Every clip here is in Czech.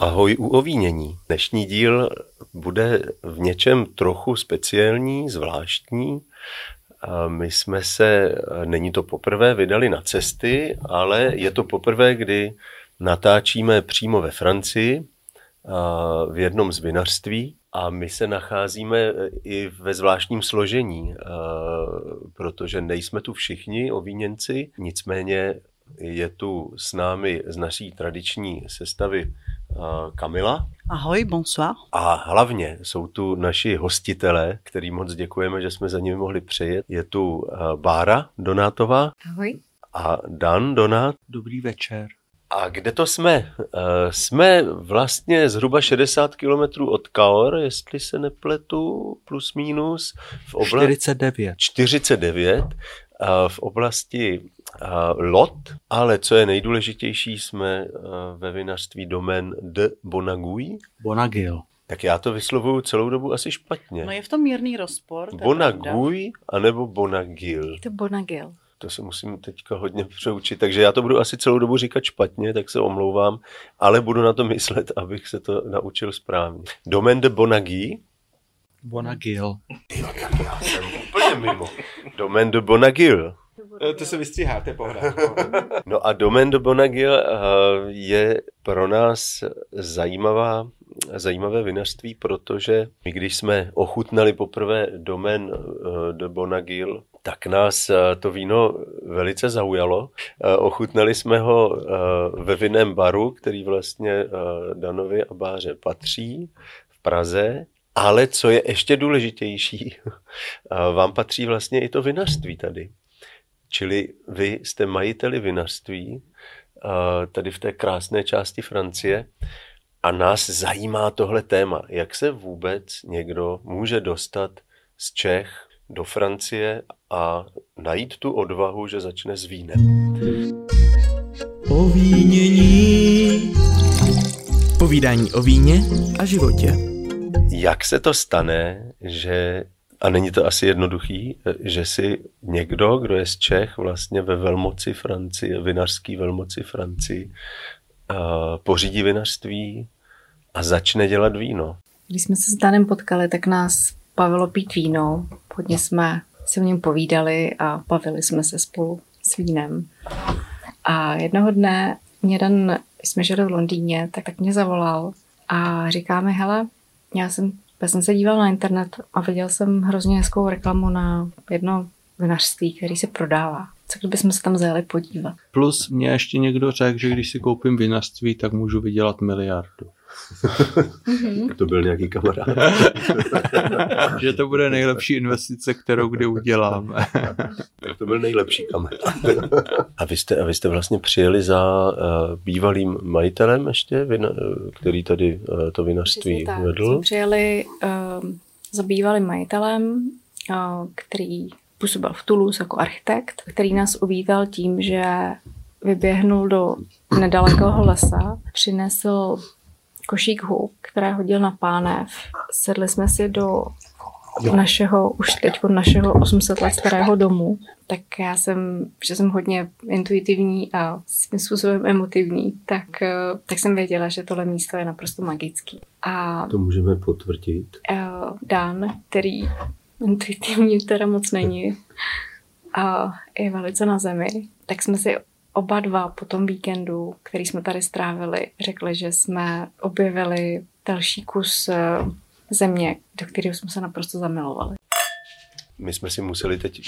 Ahoj u ovínění. Dnešní díl bude v něčem trochu speciální, zvláštní. My jsme se, není to poprvé, vydali na cesty, ale je to poprvé, kdy natáčíme přímo ve Francii, v jednom z vinařství a my se nacházíme i ve zvláštním složení, protože nejsme tu všichni ovíněnci, nicméně je tu s námi z naší tradiční sestavy Kamila. Ahoj, bonsoir. A hlavně jsou tu naši hostitelé, kterým moc děkujeme, že jsme za nimi mohli přejet. Je tu Bára Donátová. Ahoj. A Dan Donát. Dobrý večer. A kde to jsme? Jsme vlastně zhruba 60 kilometrů od Kaor, jestli se nepletu, plus minus. V obla... 49. 49 v oblasti Lot, ale co je nejdůležitější, jsme ve vinařství domen de Bonagui. Bonagil. Tak já to vyslovuju celou dobu asi špatně. No je v tom mírný rozpor. Bonagui anebo Bonagil. Je to Bonagil. To se musím teďka hodně přeučit, takže já to budu asi celou dobu říkat špatně, tak se omlouvám, ale budu na to myslet, abych se to naučil správně. Domen de Bonagui. Bonagil. Já jsem úplně mimo. Domen de Bonagil. To se vystříhá, to je pohoda. No a Domen de Bonagil je pro nás zajímavá, zajímavé vinařství, protože my, když jsme ochutnali poprvé Domen de Bonagil, tak nás to víno velice zaujalo. Ochutnali jsme ho ve vinném baru, který vlastně Danovi a Báře patří v Praze. Ale co je ještě důležitější, vám patří vlastně i to vinařství tady. Čili vy jste majiteli vinařství tady v té krásné části Francie a nás zajímá tohle téma. Jak se vůbec někdo může dostat z Čech do Francie a najít tu odvahu, že začne s vínem? Ovínění. Povídání o víně a životě. Jak se to stane, že a není to asi jednoduchý, že si někdo, kdo je z Čech, vlastně ve velmoci Francii, vinařský velmoci Francii, pořídí vinařství a začne dělat víno. Když jsme se s Danem potkali, tak nás bavilo pít víno. Hodně jsme si o něm povídali a bavili jsme se spolu s vínem. A jednoho dne mě Dan, když jsme žili v Londýně, tak, tak mě zavolal a říká mi, hele, já jsem já jsem se díval na internet a viděl jsem hrozně hezkou reklamu na jedno vinařství, který se prodává. Co kdybychom se tam zajeli podívat? Plus mě ještě někdo řekl, že když si koupím vinařství, tak můžu vydělat miliardu. Mm-hmm. to byl nějaký kamarád. že to bude nejlepší investice, kterou kdy uděláme. to byl nejlepší kamarád. a, vy jste, a vy jste vlastně přijeli za uh, bývalým majitelem ještě, vina, který tady uh, to vinařství vedl? Jsme přijeli uh, za bývalým majitelem, uh, který působil v Toulouse jako architekt, který nás uvítal tím, že vyběhnul do nedalekého lesa, přinesl košík hub, které hodil na pánev. Sedli jsme si do našeho, už teď od našeho 800 let starého domu, tak já jsem, že jsem hodně intuitivní a svým způsobem emotivní, tak, eh, tak jsem věděla, že tohle místo je naprosto magický. A to můžeme potvrdit. Eh, Dan, který intuitivní teda moc není a je velice na zemi, tak jsme si oba dva po tom víkendu, který jsme tady strávili, řekli, že jsme objevili další kus eh, země, do kterého jsme se naprosto zamilovali. My jsme si museli teď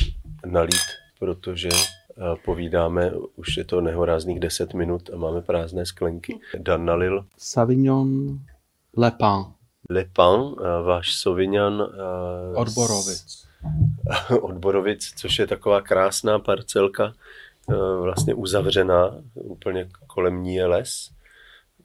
nalít, protože eh, povídáme, už je to nehorázných 10 minut a máme prázdné sklenky. Dan nalil. Savignon Le Pen. Le Pen, eh, váš Sauvignon. Odborovic. Odborovic, což je taková krásná parcelka vlastně uzavřená, úplně kolem ní je les.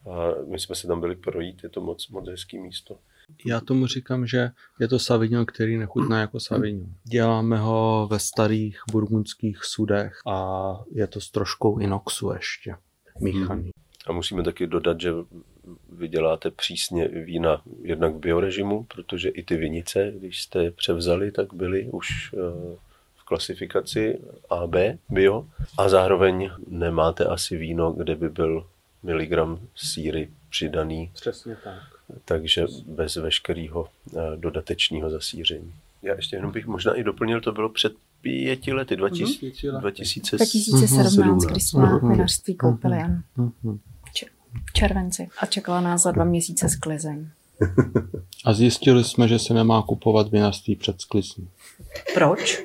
A my jsme se tam byli projít, je to moc, moc hezký místo. Já tomu říkám, že je to Savignon, který nechutná jako Savignon. Děláme ho ve starých burgundských sudech a je to s troškou inoxu ještě míchaný. A musíme taky dodat, že vy děláte přísně vína jednak v biorežimu, protože i ty vinice, když jste je převzali, tak byly už eh, klasifikaci AB bio a zároveň nemáte asi víno, kde by byl mg síry přidaný, Přesně tak. takže bez veškerého eh, dodatečného zasíření. Já ještě jenom bych možná i doplnil, to bylo před pěti lety, 2000, Pěti lety. 2000, 2017, kdy jsme Mhm. vinařství koupili. Mhm. v červenci. A čekala nás za dva měsíce sklizeň. A zjistili jsme, že se nemá kupovat vinařství před sklizní. Proč?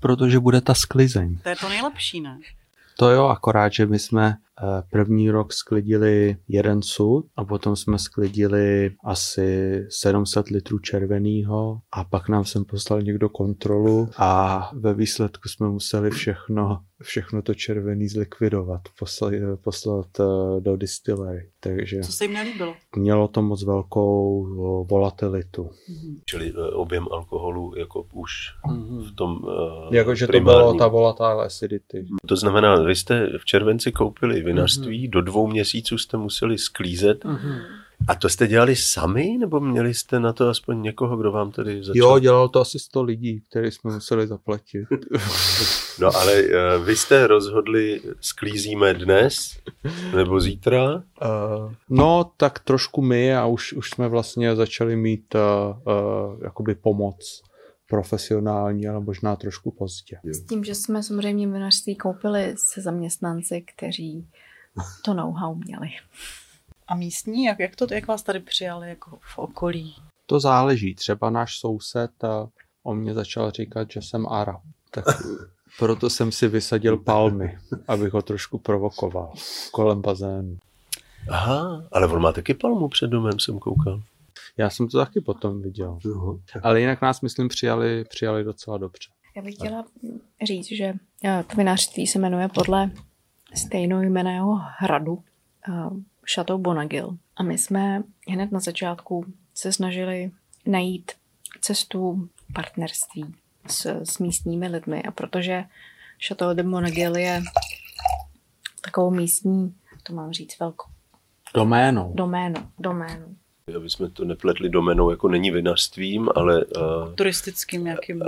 Protože bude ta sklizeň. To je to nejlepší, ne? To jo, akorát, že my jsme první rok sklidili jeden sud a potom jsme sklidili asi 700 litrů červeného a pak nám sem poslal někdo kontrolu a ve výsledku jsme museli všechno, všechno to červený zlikvidovat, poslat, poslat eh, do distillery. Takže Co se jim nelíbilo? mělo to moc velkou o, volatilitu. čili eh, objem alkoholu jako už v tom eh, Jakože to primárním. bylo ta volatile acidity. To znamená, vy jste v červenci koupili vinařství, do dvou měsíců jste museli sklízet. A to jste dělali sami, nebo měli jste na to aspoň někoho, kdo vám tady začal? Jo, dělalo to asi 100 lidí, který jsme museli zaplatit. No ale eh, vy jste rozhodli, sklízíme dnes, nebo zítra. Uh, no, tak trošku my a už, už jsme vlastně začali mít uh, uh, jakoby pomoc profesionální, ale možná trošku pozdě. S tím, že jsme samozřejmě vinařství koupili se zaměstnanci, kteří to know-how měli. A místní, jak, jak, to, jak vás tady přijali jako v okolí? To záleží. Třeba náš soused, uh, on mě začal říkat, že jsem Arab. Tak proto jsem si vysadil palmy, abych ho trošku provokoval kolem bazénu. Aha, ale on má taky palmu před domem, jsem koukal. Já jsem to taky potom viděl. Ale jinak nás, myslím, přijali, přijali docela dobře. Já bych chtěla říct, že eh, to vinařství se jmenuje podle stejnojmeného hradu eh, Chateau Bonagil. A my jsme hned na začátku se snažili najít cestu partnerství s, s místními lidmi. A protože Chateau de Bonagil je takovou místní, to mám říct, velkou Doménou. doménu, doménu. Aby jsme to nepletli domenou, jako není vinařstvím, ale uh, Turistickým nějakým...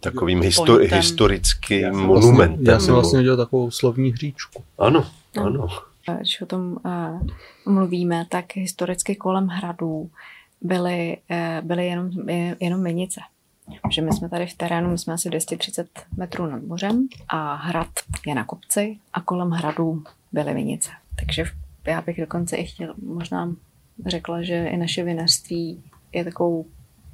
takovým histo- Pointem. historickým Já jsem monumentem. Vlastně, já jsem vlastně dělal takovou slovní hříčku. Ano, ano. Když o tom uh, mluvíme, tak historicky kolem hradů byly, uh, byly jenom, je- jenom vinice. Že my jsme tady v terénu, my jsme asi 230 metrů nad mořem a hrad je na kopci a kolem hradu byly vinice. Takže já bych dokonce i chtěla, možná řekla, že i naše vinařství je takovou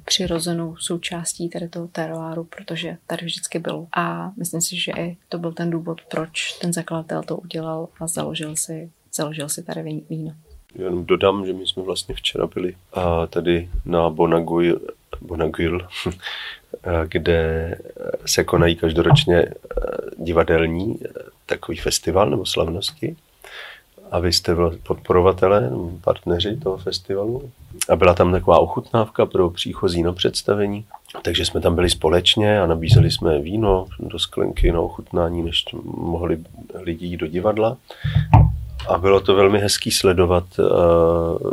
přirozenou součástí tady toho teroáru, protože tady vždycky bylo. A myslím si, že i to byl ten důvod, proč ten zakladatel to udělal a založil si, založil si tady vín- víno. Jenom dodám, že my jsme vlastně včera byli a tady na Bonaguil, Bonaguil kde se konají každoročně eh, divadelní eh, takový festival nebo slavnosti. A vy jste podporovatelé, partneři toho festivalu. A byla tam taková ochutnávka pro příchozí na představení. Takže jsme tam byli společně a nabízeli jsme víno do sklenky na ochutnání, než mohli lidi jít do divadla. A bylo to velmi hezký sledovat uh,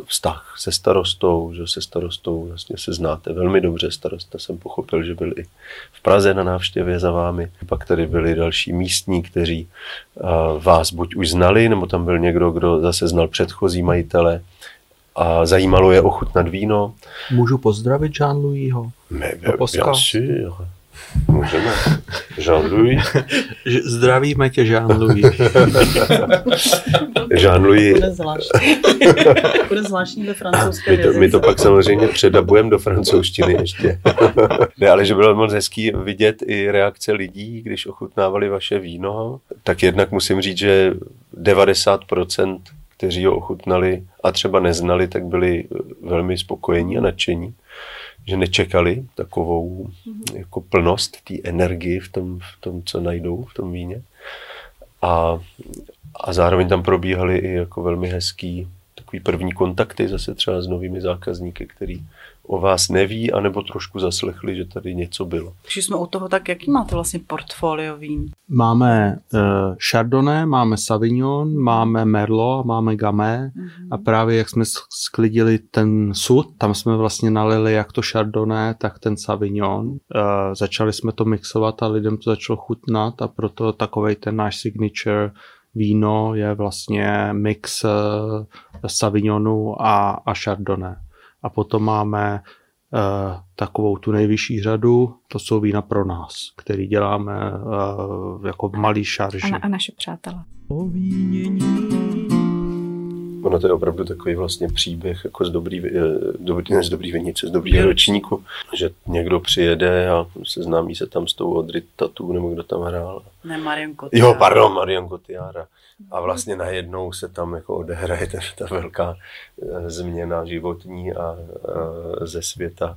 vztah se starostou, že se starostou vlastně se znáte velmi dobře. Starosta jsem pochopil, že byl i v Praze na návštěvě za vámi. Pak tady byli další místní, kteří uh, vás buď už znali, nebo tam byl někdo, kdo zase znal předchozí majitele a zajímalo je ochutnat víno. Můžu pozdravit Jean-Louisho? My, Do podcastu. Můžeme. Jean-Louis. Zdravíme tě, Jean-Louis. Jean-Louis Bude zvláštní. Bude zvláštní ve francouzské My to, my to pak samozřejmě předabujeme do francouzštiny ještě. ne, ale že bylo moc hezký vidět i reakce lidí, když ochutnávali vaše víno. Tak jednak musím říct, že 90%, kteří ho ochutnali a třeba neznali, tak byli velmi spokojení a nadšení že nečekali takovou jako plnost té energii v tom, v tom, co najdou v tom víně. A, a zároveň tam probíhaly i jako velmi hezký takový první kontakty zase třeba s novými zákazníky, který o vás neví, anebo trošku zaslechli, že tady něco bylo. Když jsme u toho, tak jaký máte vlastně portfolio vín? Máme uh, Chardonnay, máme Sauvignon, máme Merlot, máme Gamay a právě jak jsme sklidili ten sud, tam jsme vlastně nalili jak to Chardonnay, tak ten Sauvignon. Uh, začali jsme to mixovat a lidem to začalo chutnat a proto takovej ten náš signature víno je vlastně mix eh, Savignonu a, a Chardonnay. A potom máme uh, takovou tu nejvyšší řadu, to jsou vína pro nás, který děláme uh, jako malý šarži. A, na, a naše přátelé. Ono to je opravdu takový vlastně příběh jako z dobrý, eh, dobrý ne z dobrý vinice, z dobrý ročníku, že někdo přijede a seznámí se tam s tou Audrey Tatu, nebo kdo tam hrál. Ne, Marion Cotillard. Jo, pardon, Marion Cotillard. A vlastně najednou se tam jako odehraje ta, ta velká eh, změna životní a, a ze světa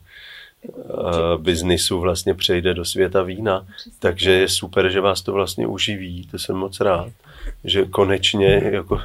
biznisu vlastně přejde do světa vína. Takže je super, že vás to vlastně uživí, to jsem moc rád, že konečně jako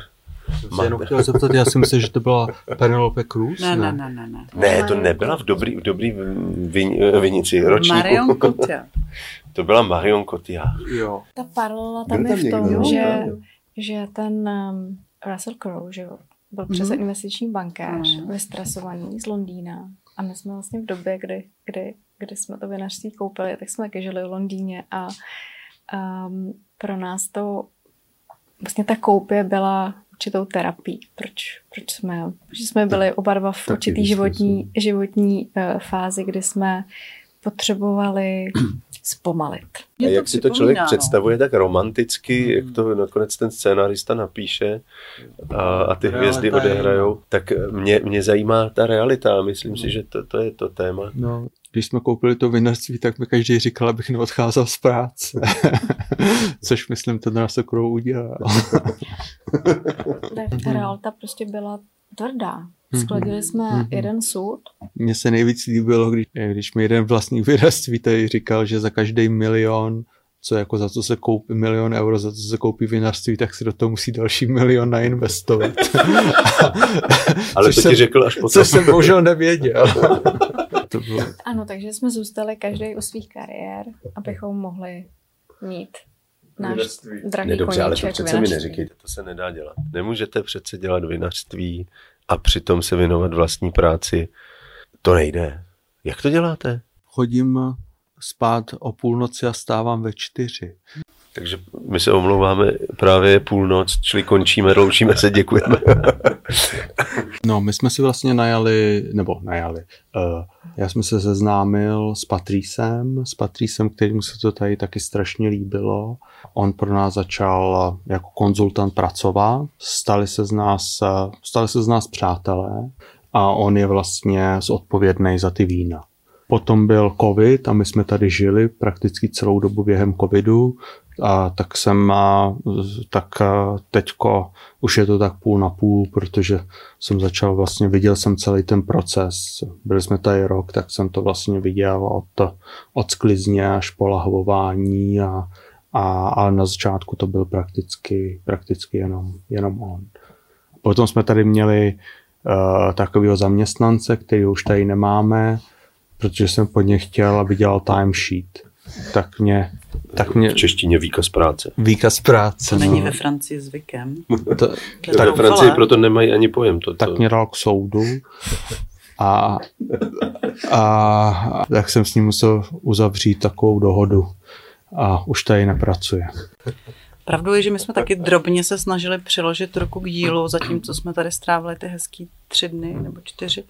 jsem se jenom chtěl zeptat, já si myslím, že to byla Penelope Cruz. Ne, ne, ne, ne. ne. Ne, to nebyla v dobrý, v dobrý vin, vinici ročníku. Marion Cotillard. to byla Marion Cotillard. Jo. Ta paralela tam Byl je tam v tom, někdo? že, Jo. že ten um, Russell Crowe, že jo, byl Mhm. přece investiční bankéř, Mhm. vystresovaný z Londýna. A my jsme vlastně v době, kdy, kdy, kdy jsme to vinařství koupili, tak jsme taky žili v Londýně a um, pro nás to vlastně ta koupě byla určitou terapií. Proč, proč, jsme, proč jsme byli oba dva v určitý životní, životní uh, fázi, kdy jsme potřebovali zpomalit. A to jak si to člověk no. představuje tak romanticky, jak to nakonec ten scénárista napíše a, a ty Realita hvězdy je odehrajou, tak mě, mě zajímá ta realita a myslím si, že to, to je to téma. No, když jsme koupili to vinařství, tak mi každý říkal, abych neodcházel z práce. Což myslím, ten nás okrou udělal. Ta realita prostě byla tvrdá. Mhm. Skladili jsme Mhm. jeden sud, Mně se nejvíc líbilo, když, když mi jeden vlastní vinařství tady říkal, že za každý milion co jako za co se koupí milion euro, za co se koupí vinařství, tak si do toho musí další milion nainvestovat. Ale Což to jsem- ti řekl až potom. Co jsem bohužel nevěděl. to bylo, Ano, takže jsme zůstali každý u svých kariér, abychom mohli mít náš drahý Ne, dobře, ale to koníček přece mi vinařství. neříkejte, to se nedá dělat. Nemůžete přece dělat vinařství a přitom se věnovat vlastní práci. To nejde. Jak to děláte? chodím spát o půlnoci a stávám ve čtyři. Takže my se omlouváme, právě je půlnoc, čili končíme, loučíme se, děkujeme. No, my jsme si vlastně najali, nebo najali, uh, já jsem se seznámil s Patricem, s Patricem, kterým se to tady taky strašně líbilo. On pro nás začal jako konzultant pracovat, stali se z nás, stali se z nás přátelé a on je vlastně zodpovědný za ty vína. Potom byl covid a my jsme tady žili prakticky celou dobu během covidu a tak jsem, a, tak a teďko už je to tak půl na půl, protože jsem začal vlastně, viděl jsem celý ten proces. Byli jsme tady rok, tak jsem to vlastně viděl od, od sklizně až po lahvování a, a, a na začátku to byl prakticky, prakticky jenom, jenom on. Potom jsme tady měli uh, takového zaměstnance, který už tady nemáme, protože jsem po něj chtěl, aby dělal timesheet. Tak mě, tak mě V češtině výkaz práce. výkaz práce. To není no. ve Francii zvykem. to, To Tak v zoufalé. Francii proto nemají ani pojem. To, tak to, mě dal k soudu a, a tak jsem s ním musel uzavřít takovou dohodu a už tady nepracuje. Pravdou je, že my jsme taky drobně se snažili přiložit ruku k dílu, zatímco jsme tady strávili ty hezký tři dny nebo čtyři.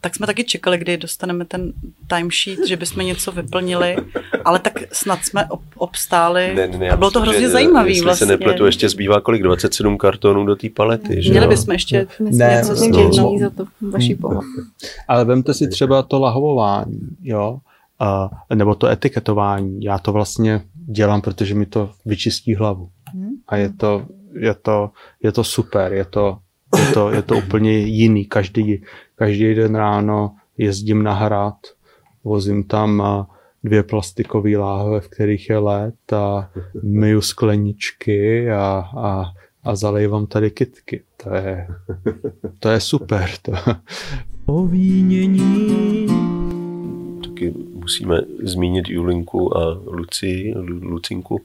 Tak jsme taky čekali, kdy dostaneme ten timesheet, že bychom něco vyplnili, ale tak snad jsme ob- obstáli. Ne, ne, a bylo to hrozně že, zajímavý jestli vlastně. se nepletu, ještě zbývá kolik? 27 kartonů do té palety, že Měli bychom ještě Ne, něco no. vděční za to vaší pomoc. Ale vemte si třeba to lahovování, jo, a, nebo to etiketování. Já to vlastně dělám, protože mi to vyčistí hlavu. A je to, je to, je to super, je to, je to, je to úplně jiný. Každý, každý den ráno jezdím na hrad, vozím tam a, dvě plastikové láhve, v kterých je led a myju skleničky a, a, a zalejvám tady kytky. To je, to je super. To, Ovínění. Taky musíme zmínit Julinku a Luci, Lu- Lucinku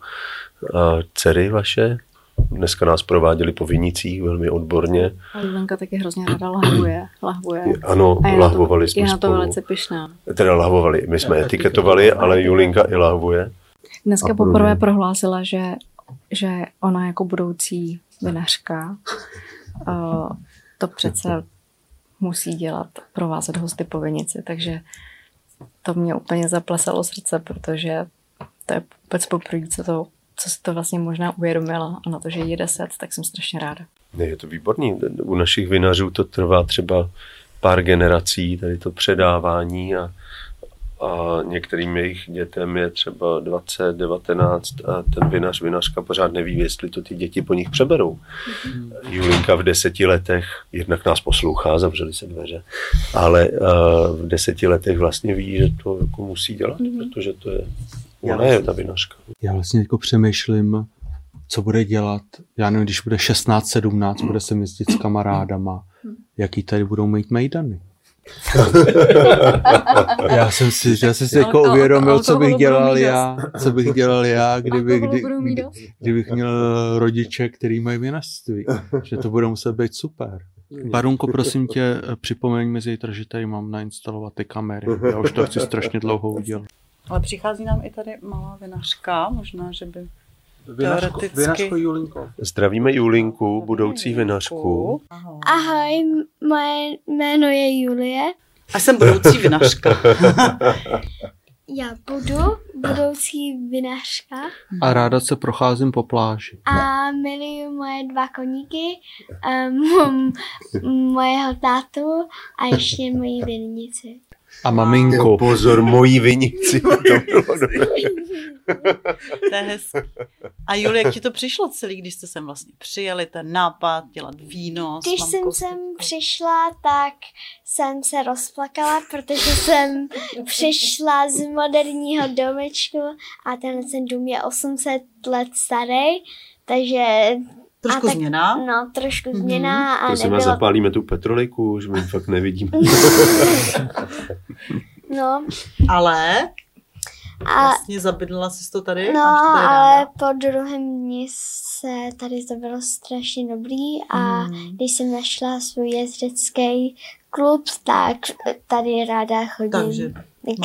a dcery vaše. Dneska nás prováděli po vinicích velmi odborně. A Julenka taky hrozně ráda lahvuje. lahvuje. Ano, A na to- lahvovali jsme Je na to spolu. velice pyšná. Teda lahvovali, my jsme etiketovali, ale Julinka i lahvuje. Dneska poprvé prohlásila, že že ona jako budoucí vinařka uh, to přece musí dělat, provázet hosty po vinici, takže to mě úplně zaplesalo srdce, protože to je vůbec poprvé, co, to, co si to vlastně možná uvědomila a na to, že jí deset, tak jsem strašně ráda. Ne, je to výborný. U našich vinařů to trvá třeba pár generací, tady to předávání a, a některým jejich dětem je třeba 20, 19 a ten vinař, vinařka pořád neví, jestli to ty děti po nich přeberou. Mm-hmm. Julinka v deseti letech, jednak nás poslouchá, zavřeli se dveře, ale uh, v deseti letech vlastně ví, že to jako musí dělat, mm-hmm. protože to je, ona je ta vinařka. Já vlastně jako přemýšlím, co bude dělat, já nevím, když bude 16, 17, bude se jezdit s kamarádama, jaký tady budou mít mejdany. já jsem si, já jsem si jako uvědomil, co bych dělal já, co bych dělal já, kdyby, kdy, kdy, kdybych měl rodiče, který mají vinařství. Že to bude muset být super. Barunko, prosím tě, připomeň mi zítra, že tady mám nainstalovat ty kamery. Já už to chci strašně dlouho udělat. Ale přichází nám i tady malá vinařka, možná, že by Vinařko, vinařko Julinko. Zdravíme Julinku, budoucí vinařku. Ahoj. Ahoj, moje jméno je Julie. A jsem budoucí vinařka. Já budu budoucí vinařka. A ráda se procházím po pláži. A miluju moje dva koníky, um, mojeho tátu a ještě moji vinici. A maminko. Pozor, mojí vinici. To bylo to je. A Julie, jak ti to přišlo celý, když jste sem vlastně přijeli, ten nápad dělat víno Když jsem sem přišla, tak jsem se rozplakala, protože jsem přišla z moderního domečku a tenhle ten dům je 800 let starý, takže Trošku tak, změna. No, trošku mm-hmm. změna. A Prosím nebylo... zapálíme tu petroliku, už my fakt nevidíme. no. Ale a, vlastně zabydlela jsi to tady? No, tady ale po druhém dní se tady to bylo strašně dobrý a hmm. když jsem našla svůj jezdecký klub, tak tady ráda chodím. Takže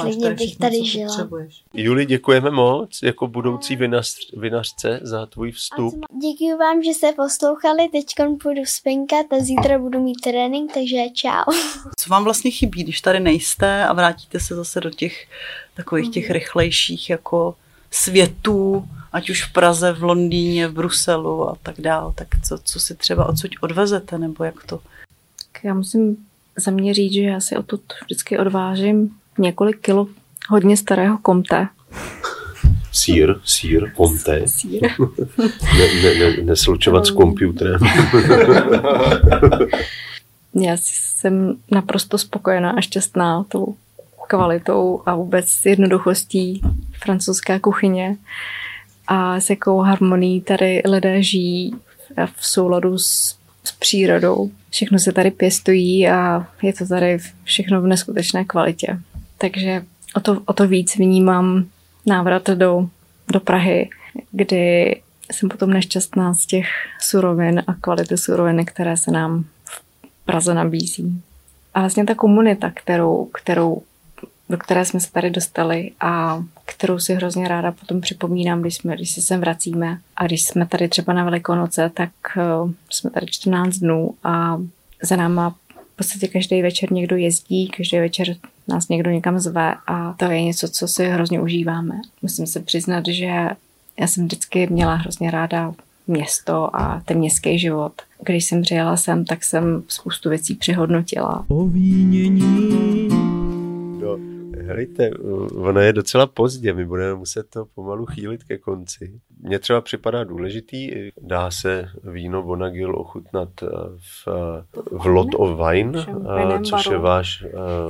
Klidně bych tady žila. Juli, děkujeme moc jako budoucí vinař, vinařce za tvůj vstup. Děkuji vám, že jste poslouchali. Teď půjdu spinkat a zítra budu mít trénink, takže čau. Co vám vlastně chybí, když tady nejste a vrátíte se zase do těch takových těch rychlejších jako světů, ať už v Praze, v Londýně, v Bruselu a tak dál, tak co, co si třeba odsud odvezete, nebo jak to? Já musím za mě říct, že já si odtud vždycky odvážím několik kilo hodně starého komte. Sír, sír, komte. Sír. ne, ne, ne, neslučovat s počítačem. Já jsem naprosto spokojená a šťastná tou kvalitou a vůbec jednoduchostí francouzské kuchyně a s jakou harmonií tady lidé žijí v souladu s, s přírodou. Všechno se tady pěstují a je to tady všechno v neskutečné kvalitě. Takže o to, o to víc vnímám návrat do, do Prahy, kdy jsem potom nešťastná z těch surovin a kvality surovin, které se nám v Praze nabízí. A vlastně ta komunita, kterou, kterou, do které jsme se tady dostali a kterou si hrozně ráda potom připomínám, když, jsme, když se sem vracíme a když jsme tady třeba na Velikonoce, tak uh, jsme tady 14 dnů a za náma v podstatě každý večer někdo jezdí, každý večer nás někdo někam zve a to je něco, co si hrozně užíváme. Musím se přiznat, že já jsem vždycky měla hrozně ráda město a ten městský život. Když jsem přijela sem, tak jsem spoustu věcí přihodnotila. Ovínění Helejte, ono je docela pozdě, my budeme muset to pomalu chýlit ke konci. Mně třeba připadá důležitý, dá se víno Bonagil ochutnat eh, v, v Lot of Wine, eh, což je váš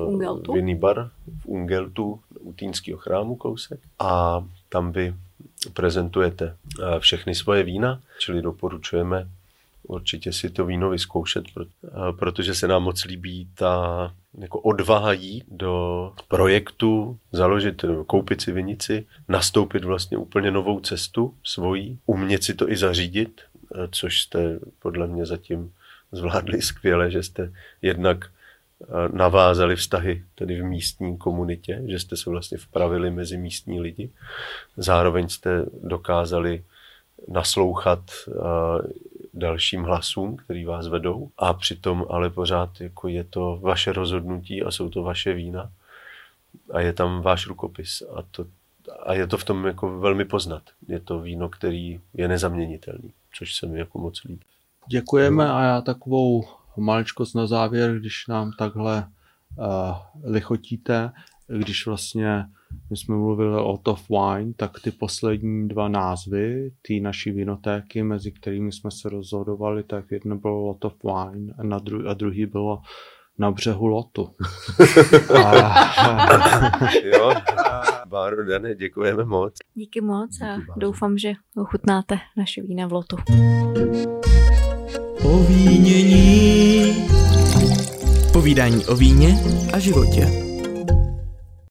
uh, vinný bar v Ungeltu u Týnského chrámu kousek. A tam vy prezentujete všechny svoje vína, čili doporučujeme určitě si to víno vyzkoušet, protože se nám moc líbí ta jako odvaha jít do projektu, založit, koupit si vinici, nastoupit vlastně úplně novou cestu svojí, umět si to i zařídit, což jste podle mě zatím zvládli skvěle, že jste jednak navázali vztahy tedy v místní komunitě, že jste se vlastně vpravili mezi místní lidi. Zároveň jste dokázali naslouchat dalším hlasům, který vás vedou a přitom ale pořád jako je to vaše rozhodnutí a jsou to vaše vína a je tam váš rukopis a, to, a je to v tom jako velmi poznat. Je to víno, který je nezaměnitelný, což se mi jako moc líbí. Děkujeme a já takovou maličkost na závěr, když nám takhle uh, lichotíte, když vlastně my jsme mluvili o Lot of Wine, tak ty poslední dva názvy, ty naší vinotéky, mezi kterými jsme se rozhodovali, tak jedno bylo Lot of Wine a, na dru- a druhý bylo na břehu lotu. a, jo, Báro, Dane, děkujeme moc. Díky moc a Díky, doufám, že ochutnáte naše vína v lotu. Povínění. Povídání o víně a životě.